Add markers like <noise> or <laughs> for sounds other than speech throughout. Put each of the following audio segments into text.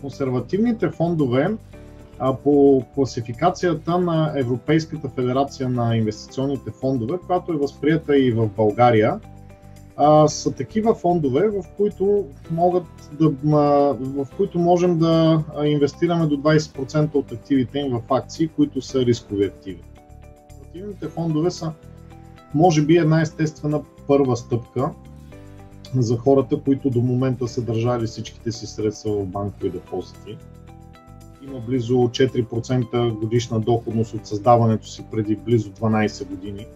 консервативните фондове по класификацията на Европейската федерация на инвестиционните фондове, която е възприята и в България, са такива фондове, в които, могат да, в които можем да инвестираме до 20% от активите им в акции, които са рискови активи. Консервативните фондове са, може би, една естествена първа стъпка за хората, които до момента са държали всичките си средства в банкови депозити. Има близо 4% годишна доходност от създаването си преди близо 12 години.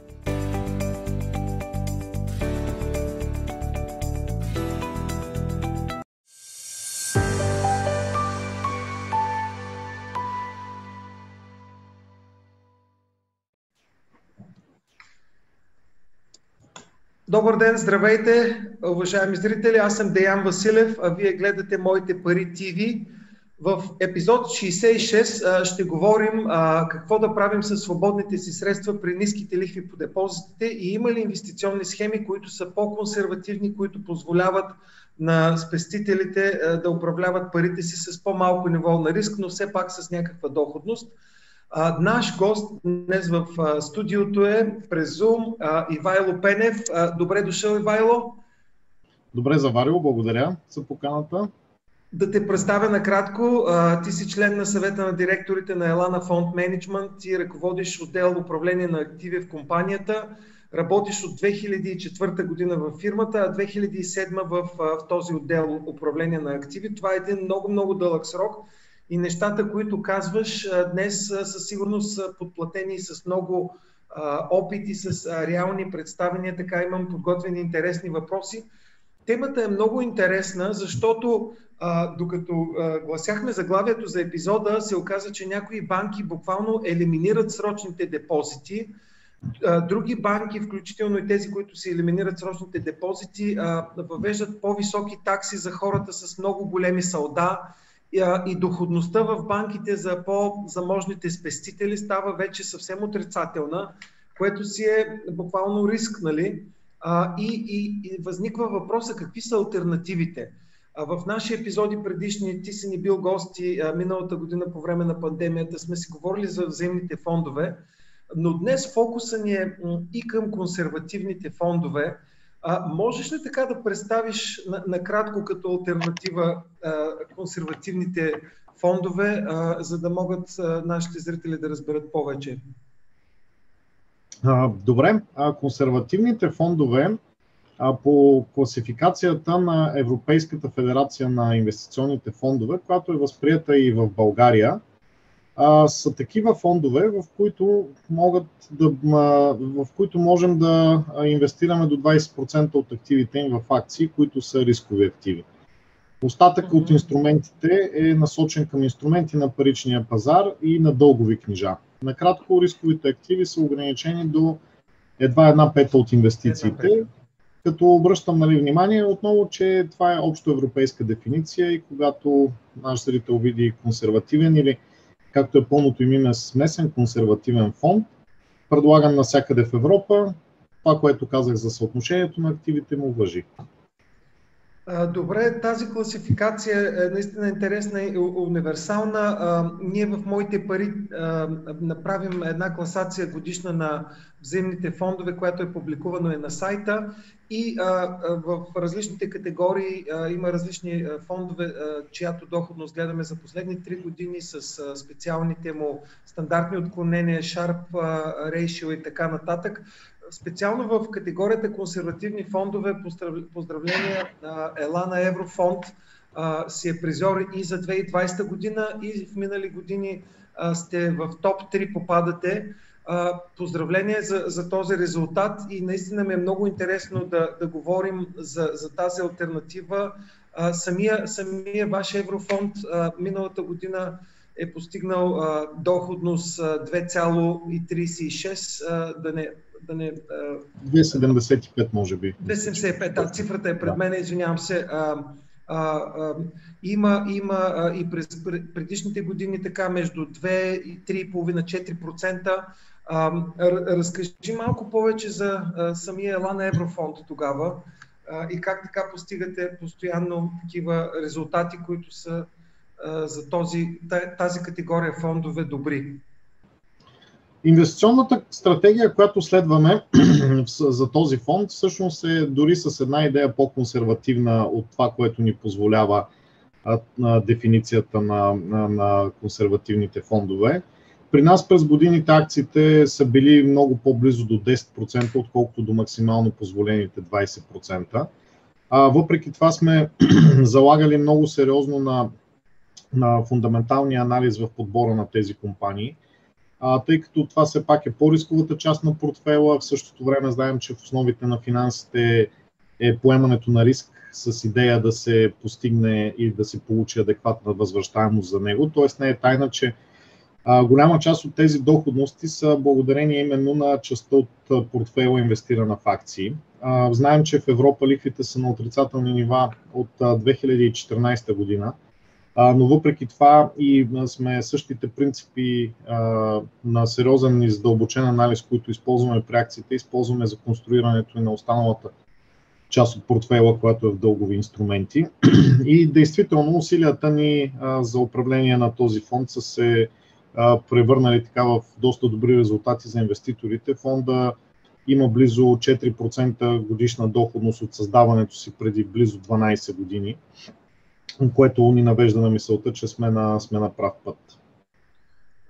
Добър ден, здравейте, уважаеми зрители. Аз съм Деян Василев, а вие гледате Моите пари ТВ. В епизод 66 ще говорим какво да правим с свободните си средства при ниските лихви по депозитите и има ли инвестиционни схеми, които са по-консервативни, които позволяват на спестителите да управляват парите си с по-малко ниво на риск, но все пак с някаква доходност. А, наш гост днес в а, студиото е през Zoom а, Ивайло Пенев. А, добре дошъл, Ивайло. Добре заварил, благодаря за поканата. Да те представя накратко. А, ти си член на съвета на директорите на Елана Фонд Менеджмент и ръководиш отдел управление на активи в компанията. Работиш от 2004 година в фирмата, а 2007 в, в този отдел управление на активи. Това е един много-много дълъг срок и нещата, които казваш днес със сигурност са подплатени с много опити, с реални представения, така имам подготвени интересни въпроси. Темата е много интересна, защото а, докато а, гласяхме заглавието за епизода, се оказа, че някои банки буквално елиминират срочните депозити. А, други банки, включително и тези, които се елиминират срочните депозити, а, въвеждат по-високи такси за хората с много големи салда и доходността в банките за по-заможните спестители става вече съвсем отрицателна, което си е буквално риск, нали? А, и, и, и възниква въпроса какви са альтернативите. А, в наши епизоди предишни, ти си ни бил гости а, миналата година по време на пандемията, сме си говорили за взаимните фондове, но днес фокуса ни е и към консервативните фондове, а, можеш ли така да представиш накратко като альтернатива а, консервативните фондове, а, за да могат а, нашите зрители да разберат повече? А, добре, а, консервативните фондове а, по класификацията на Европейската федерация на инвестиционните фондове, която е възприята и в България, а, са такива фондове, в които, могат да, в които можем да инвестираме до 20% от активите им в акции, които са рискови активи. Остатък от инструментите е насочен към инструменти на паричния пазар и на дългови книжа. Накратко, рисковите активи са ограничени до едва една пета от инвестициите, като обръщам нали, внимание отново, че това е общо европейска дефиниция и когато наш зрител види консервативен или както е пълното им име, смесен консервативен фонд, предлаган навсякъде в Европа. Това, което казах за съотношението на активите му въжи. Добре, тази класификация е наистина интересна и универсална. Ние в моите пари направим една класация годишна на взаимните фондове, която е публикувано и на сайта. И в различните категории има различни фондове, чиято доходност гледаме за последни 3 години с специалните му стандартни отклонения, Sharp Ratio и така нататък. Специално в категорията консервативни фондове, поздравления на Елана Еврофонд си е призор и за 2020 година и в минали години сте в топ 3 попадате. Поздравления за, за този резултат и наистина ми е много интересно да, да говорим за, за тази альтернатива. Самия, самия ваш Еврофонд миналата година е постигнал доходност 2,36, да не 2,75 може би. 2,75, да, цифрата е пред да. мен, извинявам се. А, а, а, има, има а, и през предишните години така между 2 и 3,5-4%. А, разкажи малко повече за а, самия Елана Еврофонд тогава а, и как така постигате постоянно такива резултати, които са за този, тази категория фондове добри? Инвестиционната стратегия, която следваме <clears throat> за този фонд, всъщност е дори с една идея по-консервативна от това, което ни позволява дефиницията на, на, на консервативните фондове. При нас през годините акциите са били много по-близо до 10%, отколкото до максимално позволените 20%. А, въпреки това сме <clears throat> залагали много сериозно на, на фундаменталния анализ в подбора на тези компании, тъй като това все пак е по-рисковата част на портфела. В същото време знаем, че в основите на финансите е поемането на риск с идея да се постигне и да се получи адекватна възвръщаемост за него. Тоест не е тайна, че голяма част от тези доходности са благодарение именно на частта от портфейла инвестирана в акции. Знаем, че в Европа лихвите са на отрицателни нива от а, 2014 година, но въпреки това и сме същите принципи на сериозен и задълбочен анализ, които използваме при акциите, използваме за конструирането и на останалата част от портфейла, която е в дългови инструменти. <clears throat> И действително усилията ни за управление на този фонд са се превърнали така в доста добри резултати за инвеститорите. Фонда има близо 4% годишна доходност от създаването си преди близо 12 години, което ни навежда на мисълта, че сме на, сме на прав път.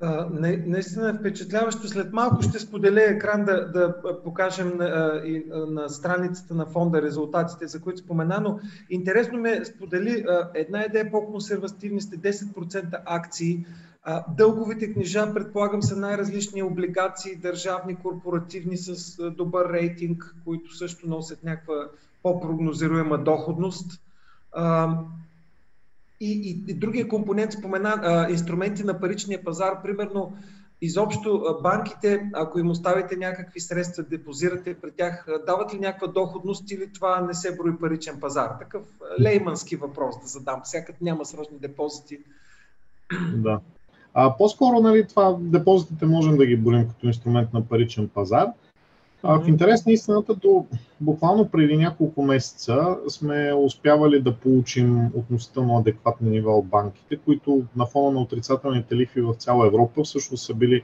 А, наистина е впечатляващо. След малко ще споделя екран да, да покажем а, и, а, на страницата на фонда резултатите, за които спомена, но интересно ме сподели а, една идея по-консервативни сте 10% акции, Дълговите книжа, предполагам, са най-различни облигации, държавни, корпоративни с добър рейтинг, които също носят някаква по-прогнозируема доходност. И, и, и другия компонент спомена инструменти на паричния пазар, примерно изобщо банките, ако им оставите някакви средства, депозирате при тях, дават ли някаква доходност или това не се брои паричен пазар? Такъв леймански въпрос да задам. Всякът няма срочни депозити. Да. А, по-скоро нали, това депозитите можем да ги борим като инструмент на паричен пазар. А, в интерес на истината, до, буквално преди няколко месеца сме успявали да получим относително адекватни нива от банките, които на фона на отрицателните лихви в цяла Европа всъщност са били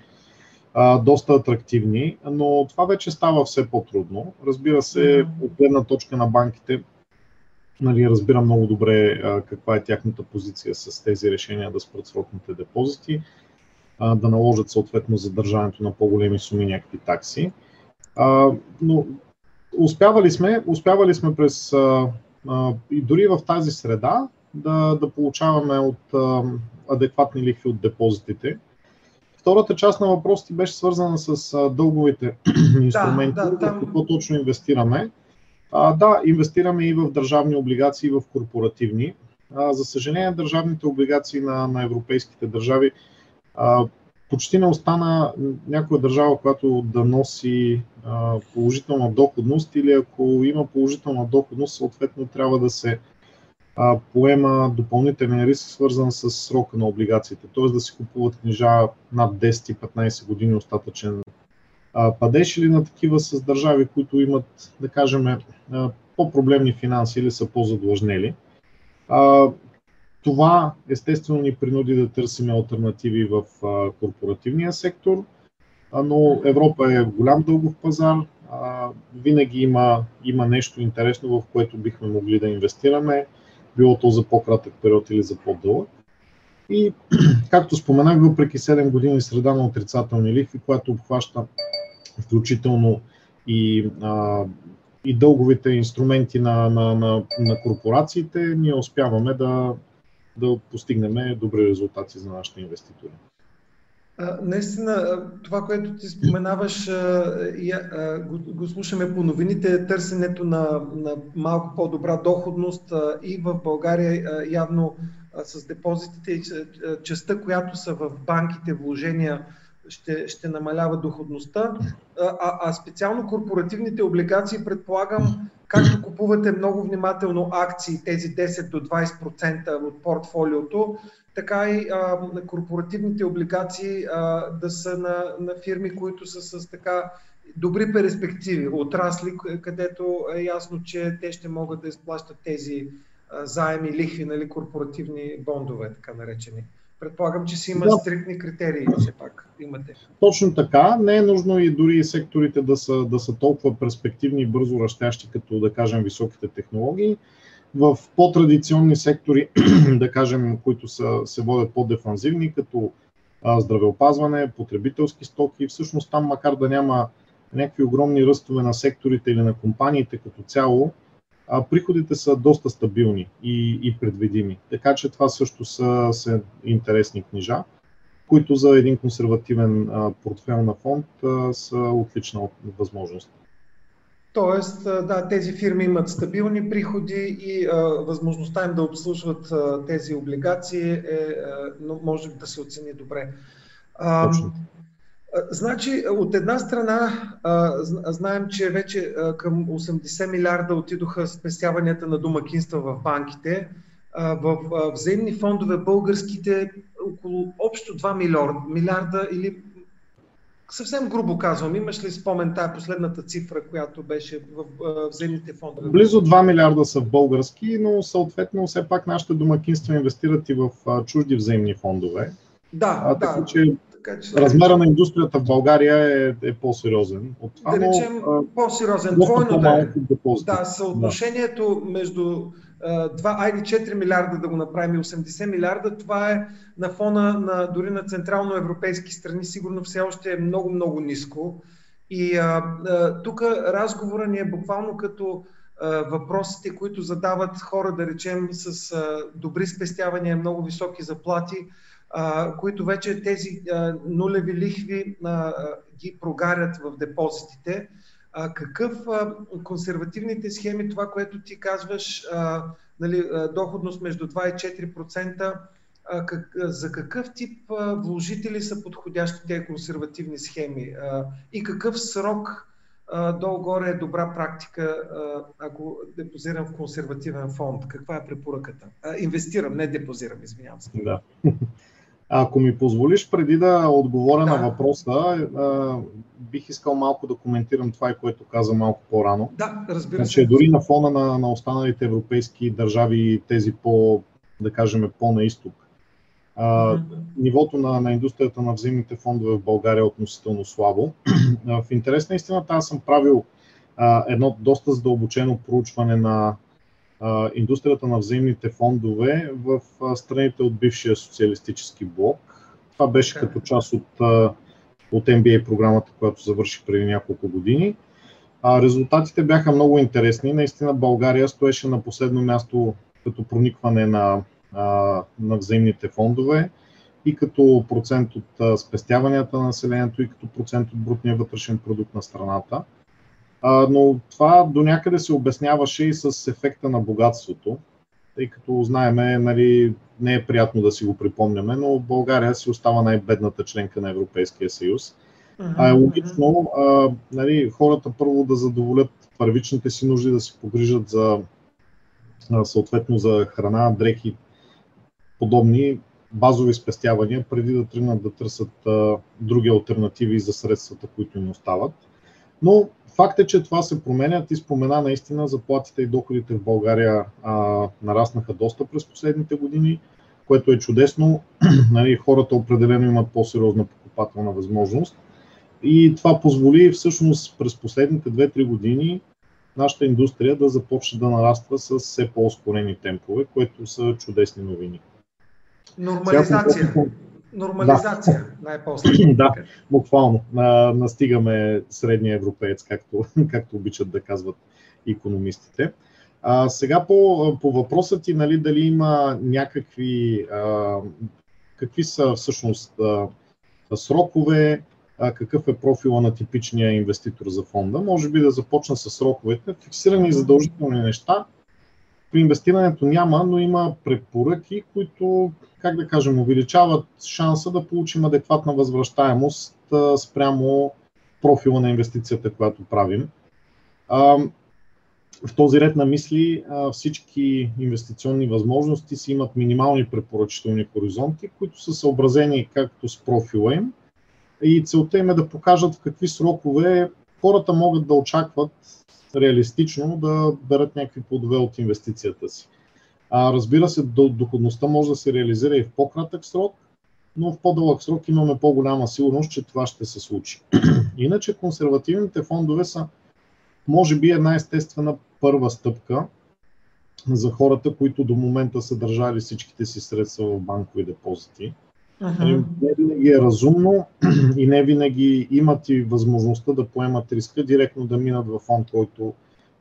а, доста атрактивни, но това вече става все по-трудно. Разбира се, от гледна точка на банките, нали, разбира много добре а, каква е тяхната позиция с тези решения да спрат срокните депозити, а, да наложат съответно задържането на по-големи суми някакви такси. А, но успявали сме, успявали сме през а, а, и дори в тази среда да, да получаваме от а, адекватни лихви от депозитите. Втората част на въпросите беше свързана с а, дълговите <clears throat> инструменти, да, да, там... какво точно инвестираме. А, да, инвестираме и в държавни облигации, и в корпоративни. А, за съжаление, държавните облигации на, на европейските държави а, почти не остана някоя държава, която да носи а, положителна доходност или ако има положителна доходност, съответно трябва да се а, поема допълнителен риск, свързан с срока на облигациите, т.е. да се купуват книжа над 10 15 години остатъчен падеж или на такива с държави, които имат, да кажем, по-проблемни финанси или са по-задлъжнели. Това естествено ни принуди да търсим альтернативи в корпоративния сектор, но Европа е голям дългов пазар, винаги има, има нещо интересно, в което бихме могли да инвестираме, било то за по-кратък период или за по-дълъг. И, <clears throat> както споменах, въпреки 7 години среда на отрицателни лихви, която обхваща включително и, а, и дълговите инструменти на, на, на, на корпорациите, ние успяваме да, да постигнем добри резултати за нашите инвеститори. Наистина, това, което ти споменаваш, го, го слушаме по новините, търсенето на, на малко по-добра доходност и в България явно с депозитите и частта, която са в банките вложения, ще, ще намалява доходността, а, а специално корпоративните облигации, предполагам, както купувате много внимателно акции, тези 10 до 20% от портфолиото, така и а, корпоративните облигации а, да са на, на фирми, които са с така добри перспективи, отрасли, където е ясно, че те ще могат да изплащат тези заеми, лихви, нали, корпоративни бондове, така наречени. Предполагам, че си има да. стрикни критерии, все пак имате. Точно така. Не е нужно и дори секторите да са, да са толкова перспективни и бързо растящи, като да кажем високите технологии. В по-традиционни сектори, <clears throat> да кажем, които са, се водят по-дефанзивни, като а, здравеопазване, потребителски стоки, всъщност там, макар да няма някакви огромни ръстове на секторите или на компаниите като цяло, а, приходите са доста стабилни и, и предвидими. Така че това също са, са интересни книжа, които за един консервативен а, портфел на фонд а, са отлична възможност. Тоест, да, тези фирми имат стабилни приходи и а, възможността им да обслужват а, тези облигации е, а, може да се оцени добре. А, Точно. Значи, от една страна, знаем, че вече към 80 милиарда отидоха спестяванията на домакинства в банките. В взаимни фондове българските около общо 2 милиарда, милиарда или съвсем грубо казвам, имаш ли спомен тая последната цифра, която беше в взаимните фондове? Близо 2 милиарда са в български, но съответно все пак нашите домакинства инвестират и в чужди взаимни фондове. Да, а, така, да. Че така, че, размера на индустрията в България е, е по-сериозен. От това, да речем, но, по-сериозен, двойно да е. Да, съотношението да. между 2, айде 4 милиарда да го направим 80 милиарда, това е на фона на дори на централноевропейски страни, сигурно все още е много-много ниско. И а, а, тук разговора ни е буквално като а, въпросите, които задават хора, да речем, с а, добри спестявания, много високи заплати, а, които вече тези а, нулеви лихви а, ги прогарят в депозитите. А, какъв а, консервативните схеми, това, което ти казваш, а, нали, доходност между 2 и 4%, а, как, за какъв тип а, вложители са подходящи тези консервативни схеми а, и какъв срок долу-горе е добра практика, ако депозирам в консервативен фонд? Каква е препоръката? Инвестирам, не депозирам, извинявам се. Да. <laughs> Ако ми позволиш, преди да отговоря да. на въпроса, бих искал малко да коментирам това, което каза малко по-рано. Да, разбира се. Че дори на фона на, на останалите европейски държави, тези по, да кажем, по-на изток, mm-hmm. нивото на, на индустрията на взаимните фондове в България е относително слабо. <clears throat> в интерес на истината, аз съм правил а, едно доста задълбочено проучване на индустрията на взаимните фондове в страните от бившия социалистически блок. Това беше като част от, от MBA програмата, която завърши преди няколко години. А, резултатите бяха много интересни. Наистина България стоеше на последно място като проникване на, на взаимните фондове и като процент от спестяванията на населението и като процент от брутния вътрешен продукт на страната. А, но това до някъде се обясняваше и с ефекта на богатството, тъй като знаеме, нали, не е приятно да си го припомняме, но България си остава най-бедната членка на Европейския съюз. А е логично а, нали, хората първо да задоволят първичните си нужди, да се погрижат за а, съответно за храна, дрехи, подобни базови спестявания, преди да тръгнат да търсят а, други альтернативи за средствата, които им остават. Но Факт е, че това се променя. Ти спомена наистина заплатите и доходите в България а, нараснаха доста през последните години, което е чудесно. <clears throat> нали, хората определено имат по-сериозна покупателна възможност. И това позволи всъщност през последните 2-3 години нашата индустрия да започне да нараства с все по-ускорени темпове, което са чудесни новини. Нормализация. Сега, Нормализация, да. най-после. <clears throat> да, буквално. На, настигаме средния европеец, както, <laughs> както обичат да казват економистите. А, сега по, по въпроса ти, нали, дали има някакви, а, какви са всъщност а, срокове, а, какъв е профила на типичния инвеститор за фонда. Може би да започна с сроковете. Фиксирани и задължителни неща. При инвестирането няма, но има препоръки, които как да кажем, увеличават шанса да получим адекватна възвръщаемост спрямо профила на инвестицията, която правим. В този ред на мисли всички инвестиционни възможности си имат минимални препоръчителни хоризонти, които са съобразени както с профила им и целта им е да покажат в какви срокове хората могат да очакват реалистично да берат някакви плодове от инвестицията си. А, разбира се, доходността може да се реализира и в по-кратък срок, но в по-дълъг срок имаме по-голяма сигурност, че това ще се случи. <clears throat> Иначе консервативните фондове са, може би, една естествена първа стъпка за хората, които до момента са държали всичките си средства в банкови депозити. Uh-huh. Не винаги е разумно <clears throat> и не винаги имат и възможността да поемат риска директно да минат в фонд, който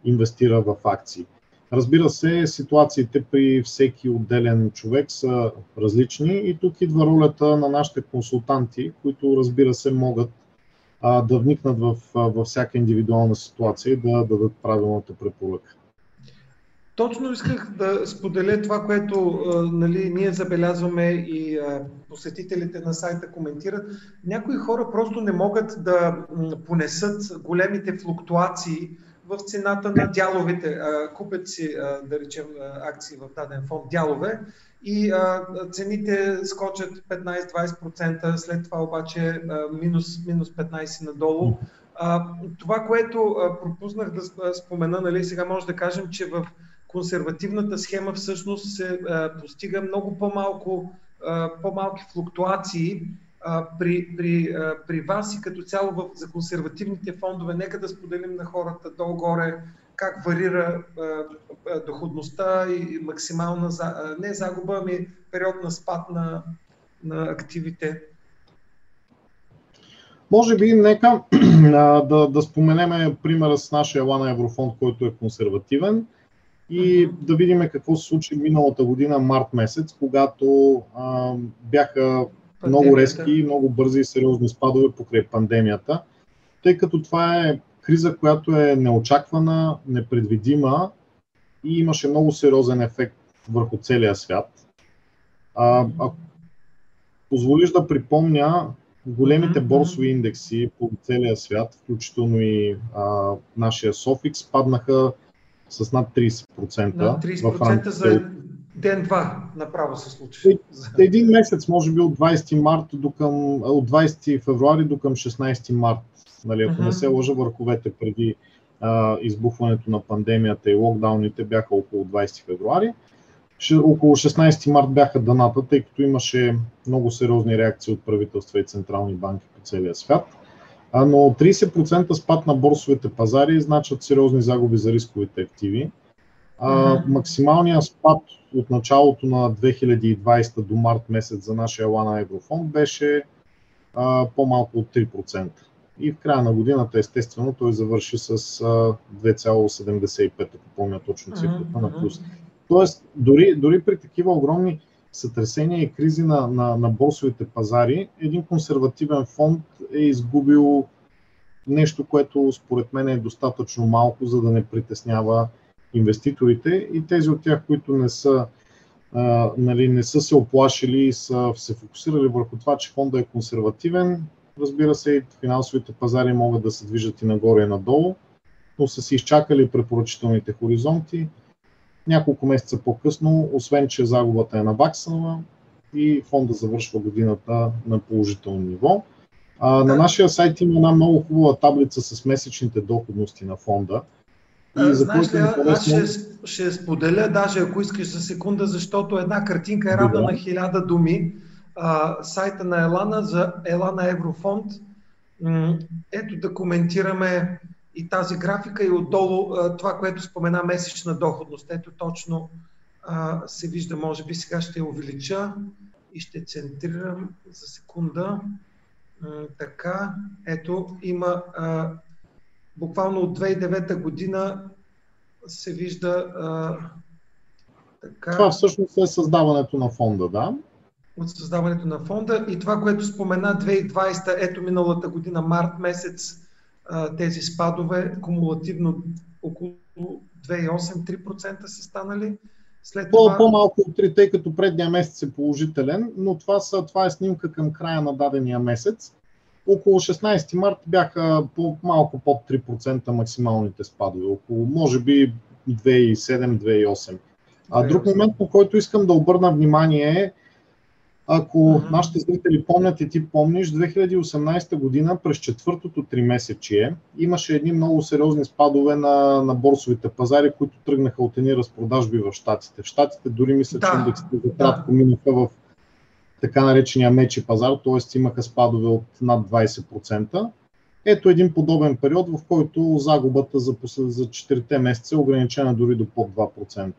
инвестира в акции. Разбира се, ситуациите при всеки отделен човек са различни и тук идва ролята на нашите консултанти, които разбира се могат а, да вникнат в, във всяка индивидуална ситуация и да дадат правилната препоръка. Точно исках да споделя това, което нали, ние забелязваме и а, посетителите на сайта коментират. Някои хора просто не могат да понесат големите флуктуации в цената на дяловете. Купят си, да речем, акции в даден фонд дялове и цените скочат 15-20%, след това обаче минус, минус 15 надолу. Това, което пропуснах да спомена, нали, сега може да кажем, че в консервативната схема всъщност се постига много по-малко, по-малки флуктуации при, при, при вас и като цяло в, за консервативните фондове, нека да споделим на хората долу-горе как варира доходността и максимална, не загуба, ами период на спад на, на активите. Може би нека <clears throat> да, да споменеме примера с нашия Лана Еврофонд, който е консервативен и да видим какво се случи миналата година, март месец, когато а, бяха много резки, много бързи и сериозни спадове покрай пандемията, тъй като това е криза, която е неочаквана, непредвидима и имаше много сериозен ефект върху целия свят. А, ако позволиш да припомня, големите борсови индекси по целия свят, включително и а, нашия Софикс, паднаха с над 30%. Над 30% в за ден-два направо се случи. Един месец, може би от 20 март до към, от 20 февруари до към 16 март, нали, ако uh-huh. не се лъжа, върховете преди а, избухването на пандемията и локдауните бяха около 20 февруари. Около 16 март бяха даната, тъй като имаше много сериозни реакции от правителства и централни банки по целия свят. А, но 30% спад на борсовите пазари значат сериозни загуби за рисковите активи. А, максималният спад от началото на 2020 до март месец за нашия Лана Еврофонд беше а, по-малко от 3%. И в края на годината, естествено, той завърши с 2,75, ако помня точно цифрата на плюс. Тоест, дори, дори при такива огромни сътресения и кризи на, на, на борсовите пазари, един консервативен фонд е изгубил нещо, което според мен е достатъчно малко, за да не притеснява инвеститорите и тези от тях, които не са, а, нали, не са се оплашили и са се фокусирали върху това, че фонда е консервативен. Разбира се, и финансовите пазари могат да се движат и нагоре и надолу, но са си изчакали препоръчителните хоризонти. Няколко месеца по-късно, освен че загубата е набаксана и фонда завършва годината на положително ниво. А, на нашия сайт има една много хубава таблица с месечните доходности на фонда и за Знаеш ли, аз ще, ще споделя, даже ако искаш за секунда, защото една картинка е равна на хиляда думи. А, сайта на Елана за Елана Еврофонд. Ето да коментираме и тази графика и отдолу това, което спомена месечна доходност. Ето точно се вижда, може би сега ще я увелича и ще центрирам за секунда. така, ето има буквално от 2009 година се вижда така. Това всъщност е създаването на фонда, да? От създаването на фонда и това, което спомена 2020, ето миналата година, март месец, а, тези спадове, кумулативно около 2,8-3% са станали. След това... По-малко от 3, тъй като предния месец е положителен, но това, са, това е снимка към края на дадения месец около 16 март бяха по, малко под 3% максималните спадове, около може би 2,7-2,8. А друг момент, по който искам да обърна внимание е Ако uh-huh. нашите зрители помнят и ти помниш, 2018 година през четвъртото три месечие имаше едни много сериозни спадове на, на борсовите пазари, които тръгнаха от едни разпродажби в Штатите. В Штатите дори мисля, да. че индексите за кратко да. минаха в така наречения мечи пазар, т.е. имаха спадове от над 20%. Ето един подобен период, в който загубата за, за 4 месеца е ограничена дори до под 2%.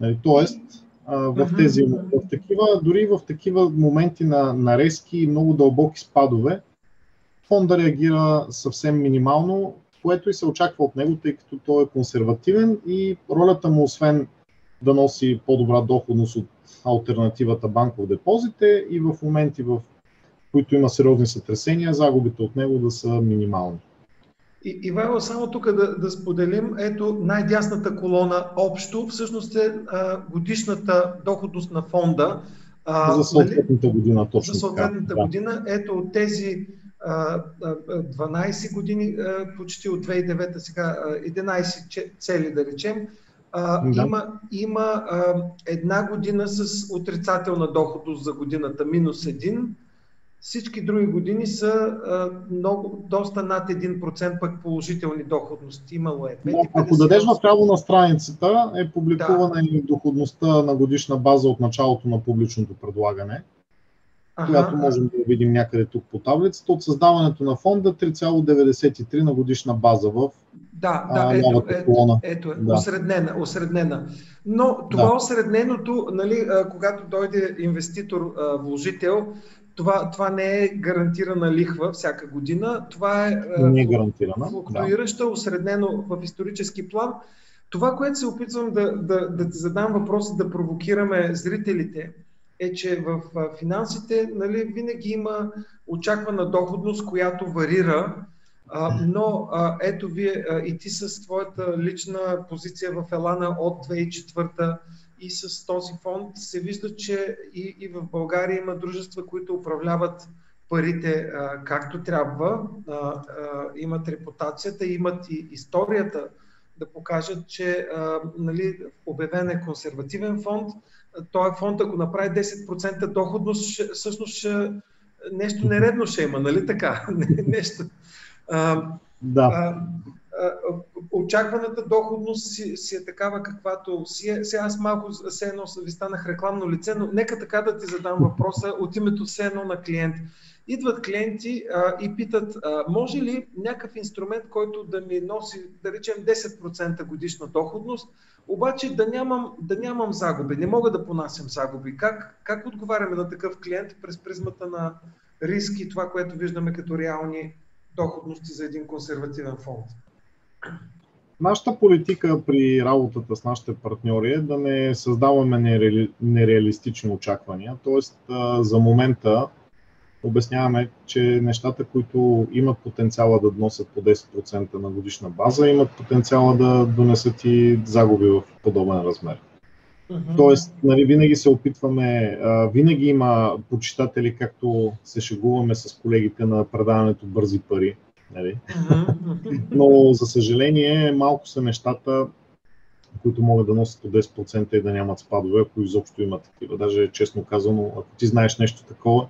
Нали, тоест, в тези, в такива, дори в такива моменти на, на резки и много дълбоки спадове, фонда реагира съвсем минимално, което и се очаква от него, тъй като той е консервативен и ролята му, освен да носи по-добра доходност от альтернативата банков депозит е и в моменти, в които има сериозни сътресения, загубите от него да са минимални. И, Ивайло, само тук да, да споделим, ето най-дясната колона общо всъщност е а, годишната доходност на фонда. А, за съответната нали? година, точно За съответната така, година. Да. Ето от тези а, а, 12 години, а, почти от 2009 сега, а, 11 цели да речем, а, да. има, има а, една година с отрицателна доходност за годината, минус 1, всички други години са а, много, доста над 1% пък положителни доходности. Имало е. 5, ако дадеш направо на страницата, е публикувана да. и доходността на годишна база от началото на публичното предлагане, ага. която можем да видим някъде тук по таблицата. От създаването на фонда 3,93 на годишна база в да, да, ето, ето, ето е, да. осреднена, осреднена. Но това да. осредненото, нали, когато дойде инвеститор, вложител, това, това не е гарантирана лихва всяка година. Това е, не е гарантирана. флуктуираща, да. осреднено в исторически план. Това, което се опитвам да, да, да ти задам въпроса, да провокираме зрителите, е, че в финансите нали, винаги има очаквана доходност, която варира, а, но а, ето вие а, и ти с твоята лична позиция в Елана от 2004 и с този фонд се вижда, че и, и в България има дружества, които управляват парите а, както трябва, а, а, имат репутацията, имат и историята да покажат, че а, нали, обявен е консервативен фонд. Той фонд, ако направи 10% доходност, всъщност ще, нещо нередно ще има, нали така? <laughs> нещо. А, да. А, очакваната доходност си, си е такава каквато си е. Сега аз малко все едно ви станах рекламно лице, но нека така да ти задам въпроса от името все едно на клиент. Идват клиенти а, и питат, а, може ли някакъв инструмент, който да ми носи, да речем, 10% годишна доходност, обаче да нямам, да нямам загуби, не мога да понасям загуби. Как, как отговаряме на такъв клиент през призмата на риски, това, което виждаме като реални доходности за един консервативен фонд? Нашата политика при работата с нашите партньори е да не създаваме нереалистични очаквания. Тоест, за момента обясняваме, че нещата, които имат потенциала да доносят по 10% на годишна база, имат потенциала да донесат и загуби в подобен размер. Тоест, нали, винаги се опитваме, винаги има почитатели, както се шегуваме с колегите на предаването Бързи пари, Нали? Но, за съжаление, малко са нещата, които могат да носят по 10% и да нямат спадове, ако изобщо имат такива. Даже честно казано, ако ти знаеш нещо такова,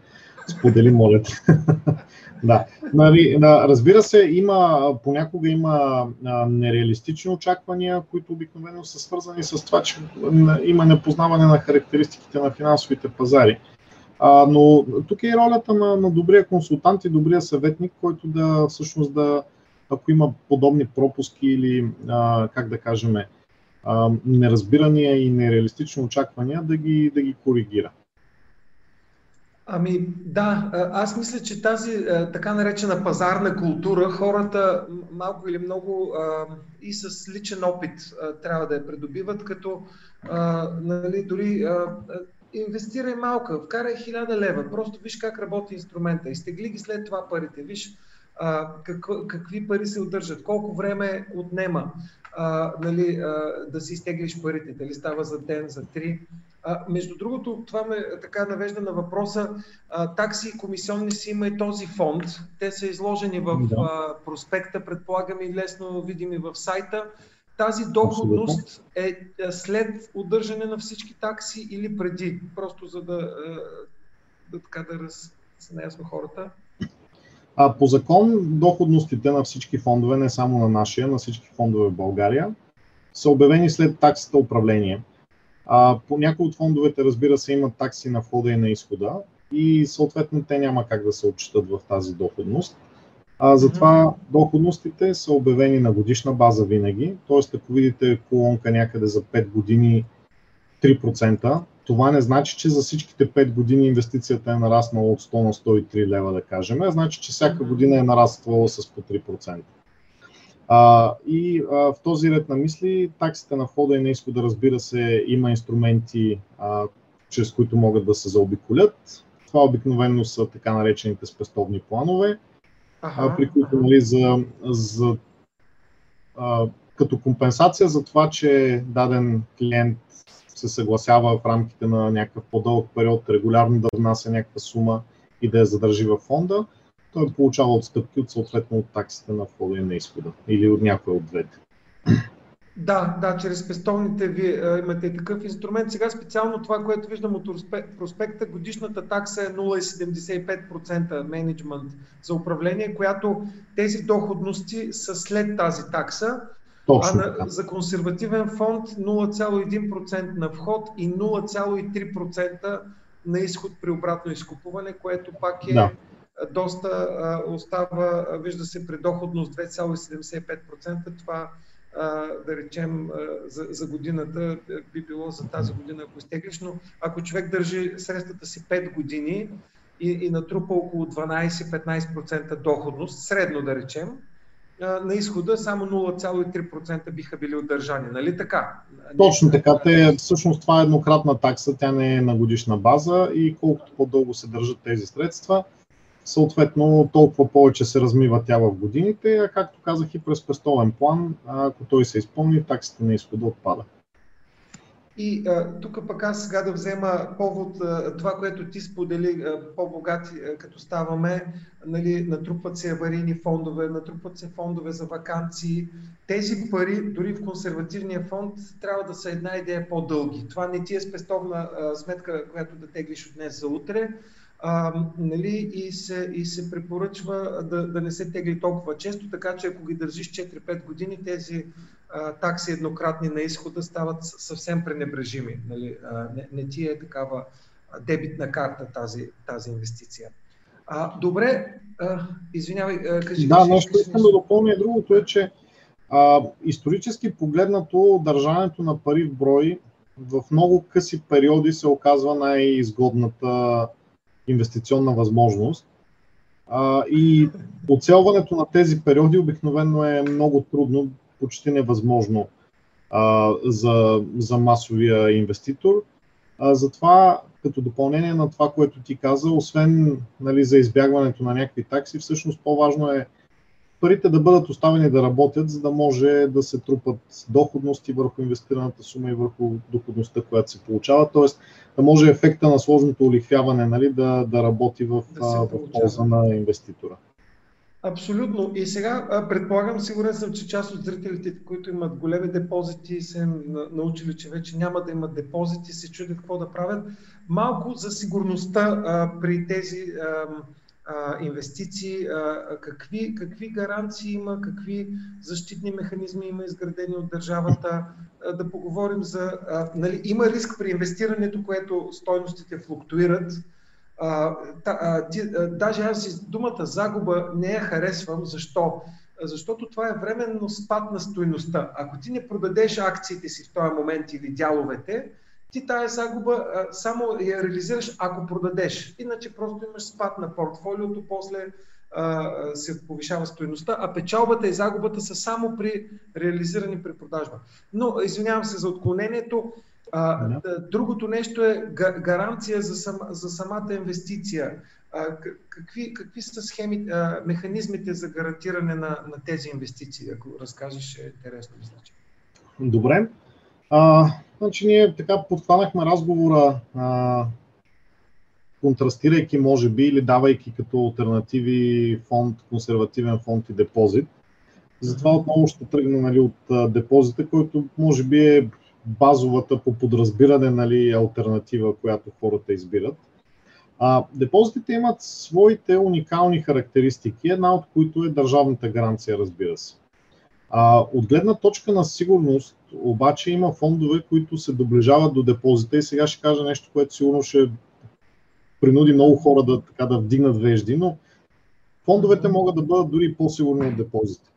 сподели, моля те. <laughs> да. Нали, разбира се, има, понякога има нереалистични очаквания, които обикновено са свързани с това, че има непознаване на характеристиките на финансовите пазари. А, но тук е и ролята на, на добрия консултант и добрия съветник, който да всъщност да, ако има подобни пропуски или, а, как да кажем, а, неразбирания и нереалистични очаквания, да ги, да ги коригира. Ами да, аз мисля, че тази така наречена пазарна култура, хората малко или много и с личен опит трябва да я придобиват, като нали, дори инвестирай малка, вкарай 1000 лева, просто виж как работи инструмента, изтегли ги след това парите, виж а, как, какви пари се удържат, колко време отнема а, нали, а, да си изтеглиш парите, дали става за ден, за три. А, между другото, това ме така навежда на въпроса, а, такси и комисионни си има и този фонд, те са изложени в да. а, проспекта, предполагам и лесно видими в сайта. Тази доходност е след удържане на всички такси или преди? Просто за да, да, така да раз, са наясно хората. А, по закон доходностите на всички фондове, не само на нашия, на всички фондове в България, са обявени след таксата управление. А, по някои от фондовете, разбира се, имат такси на входа и на изхода и съответно те няма как да се отчитат в тази доходност. А, затова доходностите са обявени на годишна база винаги. Тоест, ако видите колонка някъде за 5 години 3%, това не значи, че за всичките 5 години инвестицията е нараснала от 100 на 103 лева, да кажем. Значи, че всяка година е нараствала с по 3%. А, и а, в този ред на мисли, таксите на входа и на изхода, разбира се, има инструменти, а, чрез които могат да се заобиколят. Това обикновено са така наречените спестовни планове, ага, при които нали, за, за, а, като компенсация за това, че даден клиент се съгласява в рамките на някакъв по-дълъг период регулярно да внася някаква сума и да я задържи във фонда, той получава отстъпки от съответно от таксите на входа и на изхода или от някоя от двете. Да, да, чрез пестовните ви а, имате и такъв инструмент. Сега специално това, което виждам от проспекта, годишната такса е 0,75% менеджмент за управление, която тези доходности са след тази такса. Точно, а на, за консервативен фонд 0,1% на вход и 0,3% на изход при обратно изкупуване, което пак е да. доста а, остава, вижда се при доходност 2,75%. Това да речем, за, за годината би било за тази година, ако изтеглиш, но ако човек държи средствата си 5 години и, и натрупа около 12-15% доходност, средно да речем, на изхода само 0,3% биха били удържани. Нали така? Точно така. Те, всъщност това е еднократна такса, тя не е на годишна база и колкото по-дълго се държат тези средства, съответно толкова повече се размива тя в годините, а както казах и през пестовен план, ако той се изпълни, таксите на изхода отпада. И тук пък аз сега да взема повод това, което ти сподели, по-богати като ставаме, нали, натрупват се аварийни фондове, натрупват се фондове за вакансии. Тези пари, дори в консервативния фонд, трябва да са една идея по-дълги. Това не ти е спестовна а, сметка, която да теглиш от днес за утре, а, нали, и, се, и се препоръчва да, да не се тегли толкова често, така че ако ги държиш 4-5 години, тези а, такси еднократни на изхода стават съвсем пренебрежими. Нали, а, не, не ти е такава дебитна карта тази, тази инвестиция. А, добре, а, извинявай, а, кажи. Да, нещо искам да допълня. Другото е, че а, исторически погледнато държането на пари в брой в много къси периоди се оказва най-изгодната инвестиционна възможност. А, и оцелването на тези периоди обикновено е много трудно, почти невъзможно а, за, за масовия инвеститор. А, затова, като допълнение на това, което ти каза, освен нали, за избягването на някакви такси, всъщност по-важно е парите да бъдат оставени да работят, за да може да се трупат доходности върху инвестираната сума и върху доходността, която се получава. Тоест да може ефекта на сложното олихвяване нали, да, да работи в, да в полза на инвеститора. Абсолютно. И сега предполагам, сигурен съм, че част от зрителите, които имат големи депозити, се научили, че вече няма да имат депозити, се чудят какво да правят. Малко за сигурността а, при тези а, инвестиции, какви, какви гаранции има, какви защитни механизми има изградени от държавата, да поговорим за... Нали, има риск при инвестирането, което стойностите флуктуират. А, даже аз думата загуба не я харесвам. Защо? Защото това е временно спад на стойността. Ако ти не продадеш акциите си в този момент или дяловете, ти тая загуба а, само я реализираш, ако продадеш. Иначе просто имаш спад на портфолиото, после а, се повишава стоеността, а печалбата и загубата са само при реализирани при продажба. Но, извинявам се за отклонението, а, другото нещо е гаранция за, сам, за самата инвестиция. А, какви, какви са схеми, а, механизмите за гарантиране на, на тези инвестиции? Ако разкажеш, е интересно. Мисля, Добре. А, значи ние така подхванахме разговора, а, контрастирайки, може би, или давайки като альтернативи фонд, консервативен фонд и депозит. Затова отново ще тръгна нали, от депозита, който може би е базовата по подразбиране нали, альтернатива, която хората избират. А, депозитите имат своите уникални характеристики, една от които е държавната гаранция, разбира се. А, от гледна точка на сигурност, обаче има фондове, които се доближават до депозита и сега ще кажа нещо, което сигурно ще принуди много хора да, така, да вдигнат вежди, но фондовете могат да бъдат дори по-сигурни от депозите.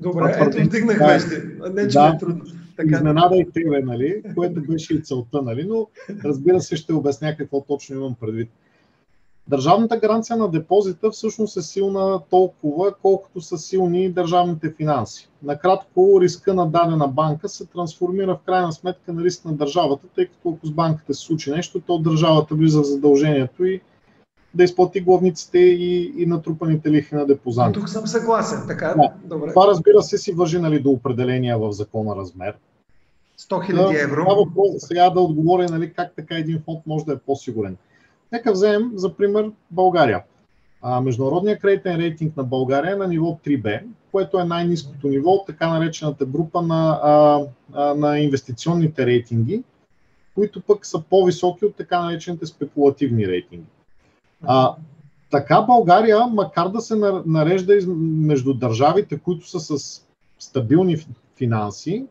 Добре, това, ето вдигнах да, вежди. Не, че да, е трудно. Така. Изненада и тебе, нали? което беше и целта, нали? но разбира се ще обясня какво точно имам предвид. Държавната гаранция на депозита всъщност е силна толкова, колкото са силни държавните финанси. Накратко, риска на дадена банка се трансформира в крайна сметка на риск на държавата, тъй като ако с банката се случи нещо, то държавата влиза в задължението и да изплати главниците и, и натрупаните лихви на депозанти. Тук съм съгласен, така? Да. Добре. Това разбира се си въжи нали, до определения в закона размер. 100 000 евро. Да, сега да отговоря нали, как така един фонд може да е по-сигурен. Нека вземем за пример България. А, международният кредитен рейтинг на България е на ниво 3B, което е най-низкото ниво от така наречената група на, а, а, на инвестиционните рейтинги, които пък са по-високи от така наречените спекулативни рейтинги. А, така България, макар да се нарежда между държавите, които са с стабилни финанси,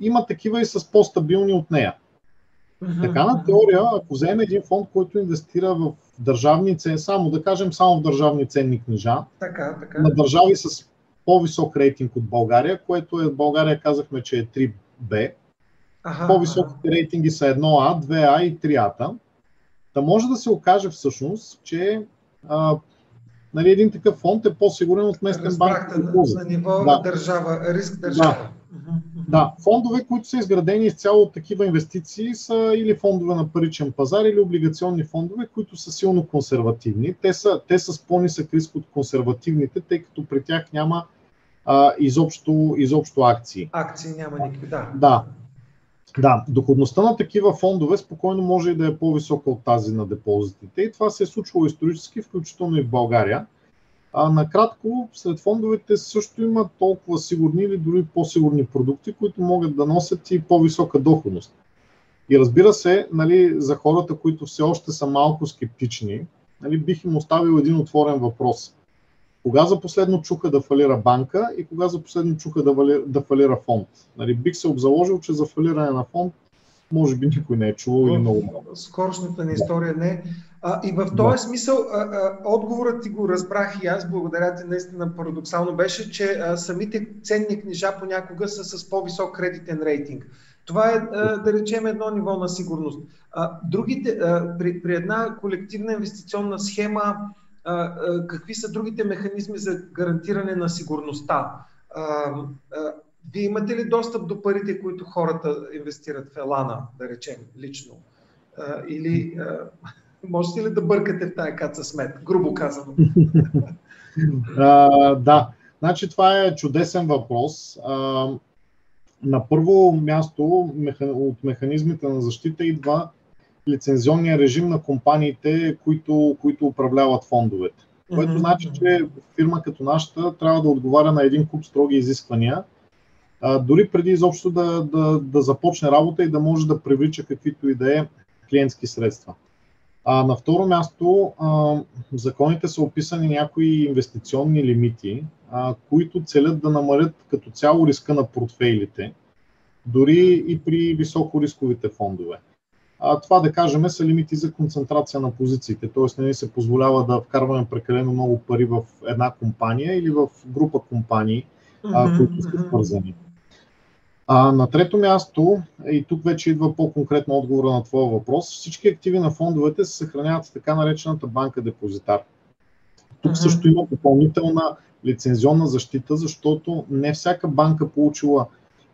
има такива и с по-стабилни от нея. Така на теория, ако вземе един фонд, който инвестира в държавни ценни, само да кажем само в държавни ценни книжа, така, така. на държави с по-висок рейтинг от България, което е България казахме, че е 3B. Ага, По-високите рейтинги са 1А, 2А и 3А. Та може да се окаже всъщност, че а, нали, един такъв фонд е по-сигурен от местен банк. На, на ниво да. държава, риск държава. Да. Да, фондове, които са изградени изцяло от такива инвестиции, са или фондове на паричен пазар, или облигационни фондове, които са силно консервативни. Те са, те са с по-нисък риск от консервативните, тъй като при тях няма а, изобщо, изобщо акции. Акции няма никакви, да. Да. Да, доходността на такива фондове спокойно може и да е по-висока от тази на депозитите и това се е случвало исторически, включително и в България. А, накратко, сред фондовете също има толкова сигурни или дори по-сигурни продукти, които могат да носят и по-висока доходност. И разбира се, нали, за хората, които все още са малко скептични, нали, бих им оставил един отворен въпрос. Кога за последно чуха да фалира банка и кога за последно чуха да, вали, да фалира фонд? Нали, бих се обзаложил, че за фалиране на фонд може би никой не е чувал или много малко. Скорошната ни история не. А, и в този да. смисъл, а, а, отговорът ти го разбрах и аз, благодаря ти, наистина парадоксално беше, че а, самите ценни книжа понякога са с по-висок кредитен рейтинг. Това е, а, да речем, едно ниво на сигурност. А, другите, а, при, при една колективна инвестиционна схема, а, а, какви са другите механизми за гарантиране на сигурността? А, а, вие имате ли достъп до парите, които хората инвестират в Елана, да речем, лично? А, или а, можете ли да бъркате в тая каца смет, грубо казано? <laughs> а, да, значи това е чудесен въпрос. А, на първо място от механизмите на защита идва лицензионния режим на компаниите, които, които управляват фондовете. Което значи, че фирма като нашата трябва да отговаря на един куп строги изисквания, а, дори преди изобщо да, да, да започне работа и да може да привлича каквито и да е клиентски средства. А, на второ място, а, в законите са описани някои инвестиционни лимити, а, които целят да намалят като цяло риска на портфейлите, дори и при високорисковите фондове. А, това да кажем са лимити за концентрация на позициите, т.е. не ни се позволява да вкарваме прекалено много пари в една компания или в група компании, а, които са свързани. А, на трето място, и тук вече идва по-конкретно отговора на твоя въпрос, всички активи на фондовете се съхраняват в така наречената банка депозитар. Тук също има допълнителна лицензионна защита, защото не всяка банка получила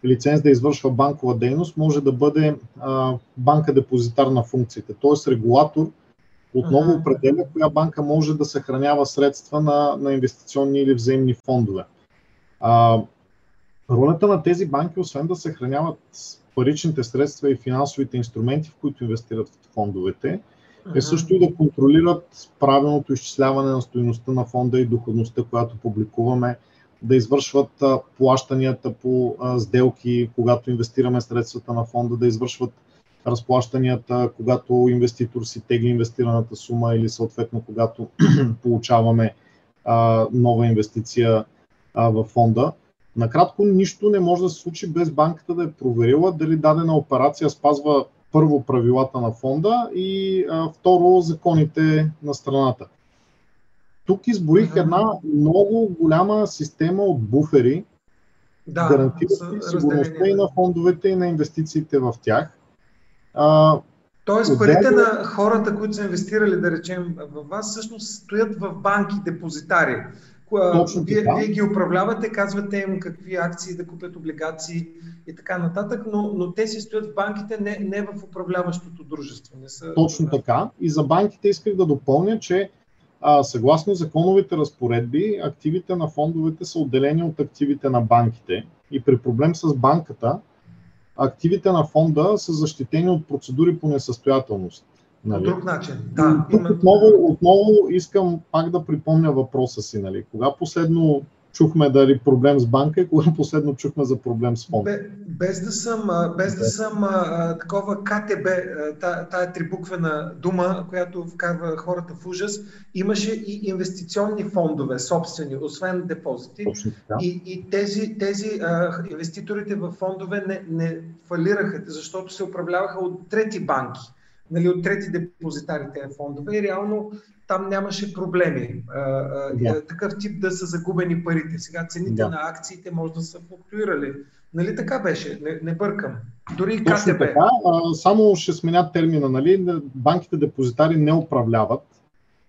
лиценз да извършва банкова дейност може да бъде а, банка депозитар на функциите. Т.е. регулатор отново определя коя банка може да съхранява средства на, на инвестиционни или взаимни фондове. А, Ролята на тези банки, освен да съхраняват паричните средства и финансовите инструменти, в които инвестират в фондовете, е също и да контролират правилното изчисляване на стоеността на фонда и доходността, която публикуваме, да извършват плащанията по сделки, когато инвестираме средствата на фонда, да извършват разплащанията, когато инвеститор си тегли инвестираната сума или съответно когато <clears throat> получаваме нова инвестиция в фонда. Накратко, нищо не може да се случи без банката да е проверила дали дадена операция спазва първо правилата на фонда и второ законите на страната. Тук изборих една много голяма система от буфери, да, гарантиращи сигурността и на фондовете и на инвестициите в тях. А, Тоест парите на хората, които са инвестирали, да речем, в вас, всъщност стоят в банки, депозитари. Точно вие, вие ги управлявате, казвате им какви акции да купят, облигации и така нататък, но, но те си стоят в банките, не, не в управляващото дружество. Не са... Точно така. И за банките исках да допълня, че а, съгласно законовите разпоредби, активите на фондовете са отделени от активите на банките. И при проблем с банката, активите на фонда са защитени от процедури по несъстоятелност. Нали? По друг начин. Да, Тук отново, отново искам пак да припомня въпроса си. Нали? Кога последно чухме дали проблем с банка и кога последно чухме за проблем с фонд. Без да съм, без да съм а, такова КТБ, тая, тая трибуквена дума, която вкарва хората в ужас, имаше и инвестиционни фондове, собствени, освен депозити. И, и тези, тези а, инвеститорите в фондове не, не фалираха, защото се управляваха от трети банки нали, от трети депозитари тези фондове и реално там нямаше проблеми. Да. Такъв тип да са загубени парите. Сега цените да. на акциите може да са флуктуирали. Нали така беше? Не, не бъркам. Дори и КТБ. Така, а, само ще сменят термина. Нали? Банките депозитари не управляват,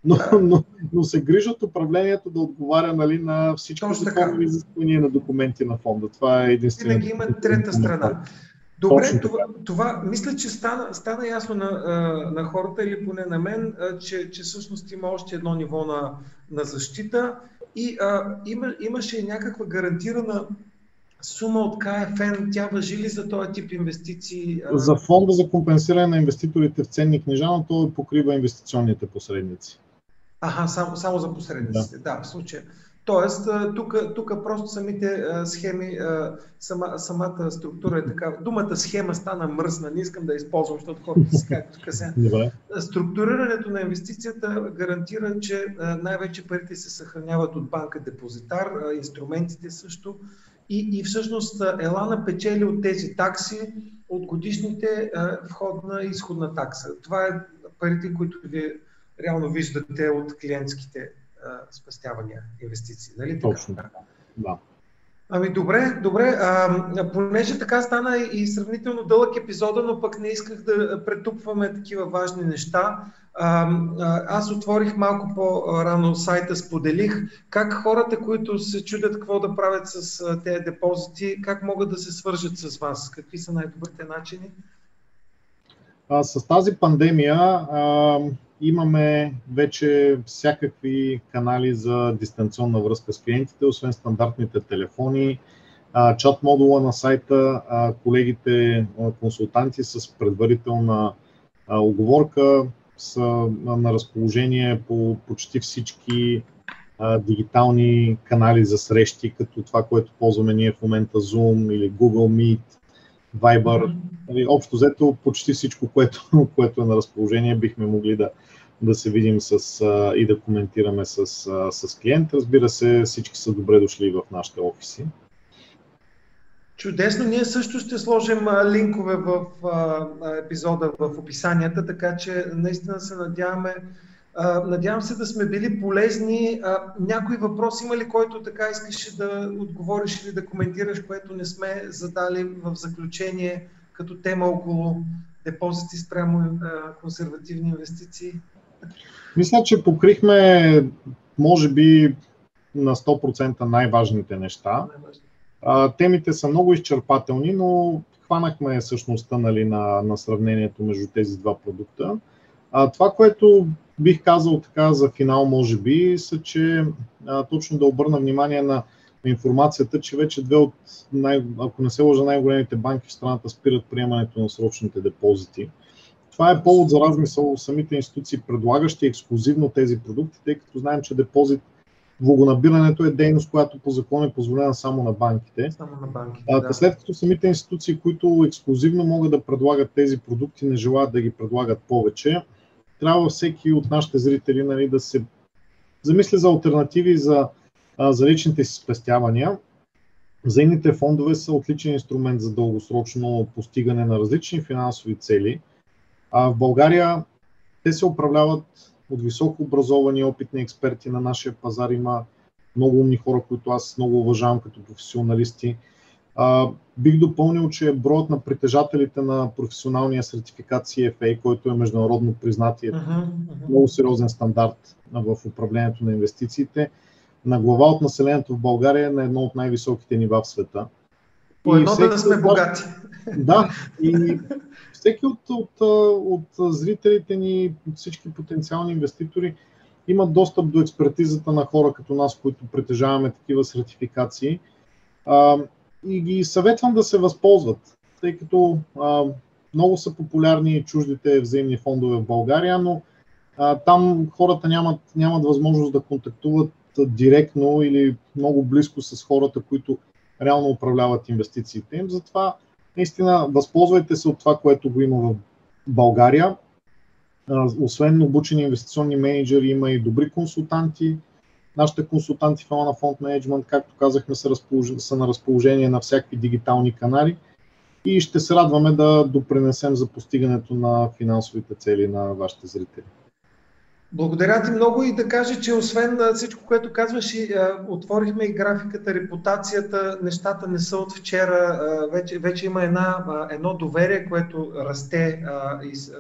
но, да. но, но се грижат управлението да отговаря нали, на всички законови изисквания на документи на фонда. Това е единствено. Винаги има трета страна. Добре, това, това мисля, че стана, стана ясно на, на хората или поне на мен, че, че всъщност има още едно ниво на, на защита и а, има, имаше някаква гарантирана сума от КФН, тя въжи ли за този тип инвестиции? За фонда за компенсиране на инвеститорите в ценни книжа, но то покрива инвестиционните посредници. Ага, само, само за посредниците, да, да в случая. Тоест, тук просто самите схеми, сама, самата структура е така. Думата схема стана мръсна, не искам да използвам, защото хората си казват тук Структурирането на инвестицията гарантира, че най-вече парите се съхраняват от банка депозитар, инструментите също. И, и всъщност Елана печели от тези такси, от годишните входна и изходна такса. Това е парите, които вие реално виждате от клиентските спестявания, инвестиции. Нали? Точно така. Да. Ами добре, добре. А, понеже така стана и сравнително дълъг епизода, но пък не исках да претупваме такива важни неща. А, аз отворих малко по-рано сайта, споделих как хората, които се чудят какво да правят с тези депозити, как могат да се свържат с вас? Какви са най-добрите начини? А, с тази пандемия а, имаме вече всякакви канали за дистанционна връзка с клиентите, освен стандартните телефони, чат модула на сайта, колегите консултанти с предварителна оговорка са на разположение по почти всички дигитални канали за срещи, като това, което ползваме ние в момента Zoom или Google Meet, Viber. Нали, общо взето почти всичко, което, <laughs> което е на разположение, бихме могли да, да се видим с, а, и да коментираме с, а, с клиент. Разбира се, всички са добре дошли в нашите офиси. Чудесно, ние също ще сложим линкове в а, епизода в описанията, така че наистина се надяваме. Надявам се да сме били полезни. Някой въпрос има ли, който така искаш да отговориш или да коментираш, което не сме задали в заключение като тема около депозити спрямо консервативни инвестиции? Мисля, че покрихме, може би, на 100% най-важните неща. А, темите са много изчерпателни, но хванахме същността нали, на, на сравнението между тези два продукта. А, това, което бих казал така за финал, може би, са, че а, точно да обърна внимание на, информацията, че вече две от, най, ако не се лъжа, най-големите банки в страната спират приемането на срочните депозити. Това е повод за размисъл самите институции, предлагащи ексклюзивно тези продукти, тъй като знаем, че депозит Влагонабирането е дейност, която по закон е позволена само на банките. Само на банките а, да. След като самите институции, които ексклюзивно могат да предлагат тези продукти, не желаят да ги предлагат повече, трябва всеки от нашите зрители нали, да се замисли за альтернативи за, за личните си спестявания. Взаимните фондове са отличен инструмент за дългосрочно постигане на различни финансови цели. А в България те се управляват от високо образовани опитни експерти на нашия пазар. Има много умни хора, които аз много уважавам като професионалисти. А, бих допълнил, че броят на притежателите на професионалния сертификат CFA, който е международно признатие, uh-huh, uh-huh. много сериозен стандарт в управлението на инвестициите, на глава от населението в България е на едно от най-високите нива в света. По едно да сме богати. Да, и всеки от, от, от зрителите ни, от всички потенциални инвеститори, имат достъп до експертизата на хора като нас, които притежаваме такива сертификации. А, и ги съветвам да се възползват, тъй като а, много са популярни чуждите взаимни фондове в България, но а, там хората нямат, нямат възможност да контактуват директно или много близко с хората, които реално управляват инвестициите им. Затова наистина възползвайте се от това, което го има в България. Освен обучени инвестиционни менеджери, има и добри консултанти. Нашите консултанти в на Фонд Management, както казахме, са, разполож... са на разположение на всякакви дигитални канали и ще се радваме да допринесем за постигането на финансовите цели на вашите зрители. Благодаря ти много и да кажа, че освен всичко, което казваш, отворихме и графиката, репутацията, нещата не са от вчера, вече, вече има една, едно доверие, което расте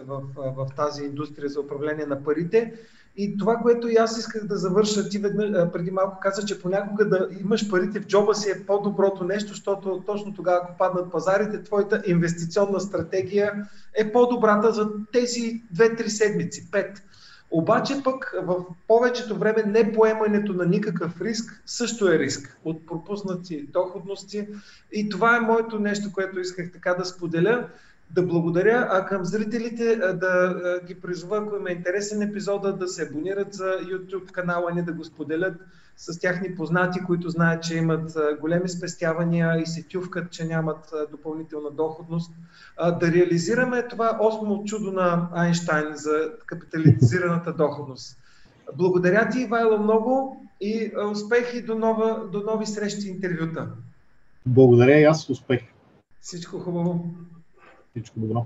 в, в, тази индустрия за управление на парите. И това, което и аз исках да завърша, ти веднъж, преди малко каза, че понякога да имаш парите в джоба си е по-доброто нещо, защото точно тогава, ако паднат пазарите, твоята инвестиционна стратегия е по-добрата за тези 2-3 седмици, 5. Обаче пък в повечето време не поемането на никакъв риск също е риск от пропуснати доходности. И това е моето нещо, което исках така да споделя. Да благодаря, а към зрителите да ги призова, ако има интересен епизода, да се абонират за YouTube канала ни, да го споделят с тяхни познати, които знаят, че имат големи спестявания и се тювкат, че нямат допълнителна доходност. Да реализираме това осмо чудо на Айнштайн за капитализираната доходност. Благодаря ти, Ивайло, много и успехи до, нова, до нови срещи и интервюта. Благодаря и аз успех. Всичко хубаво. Всичко добро.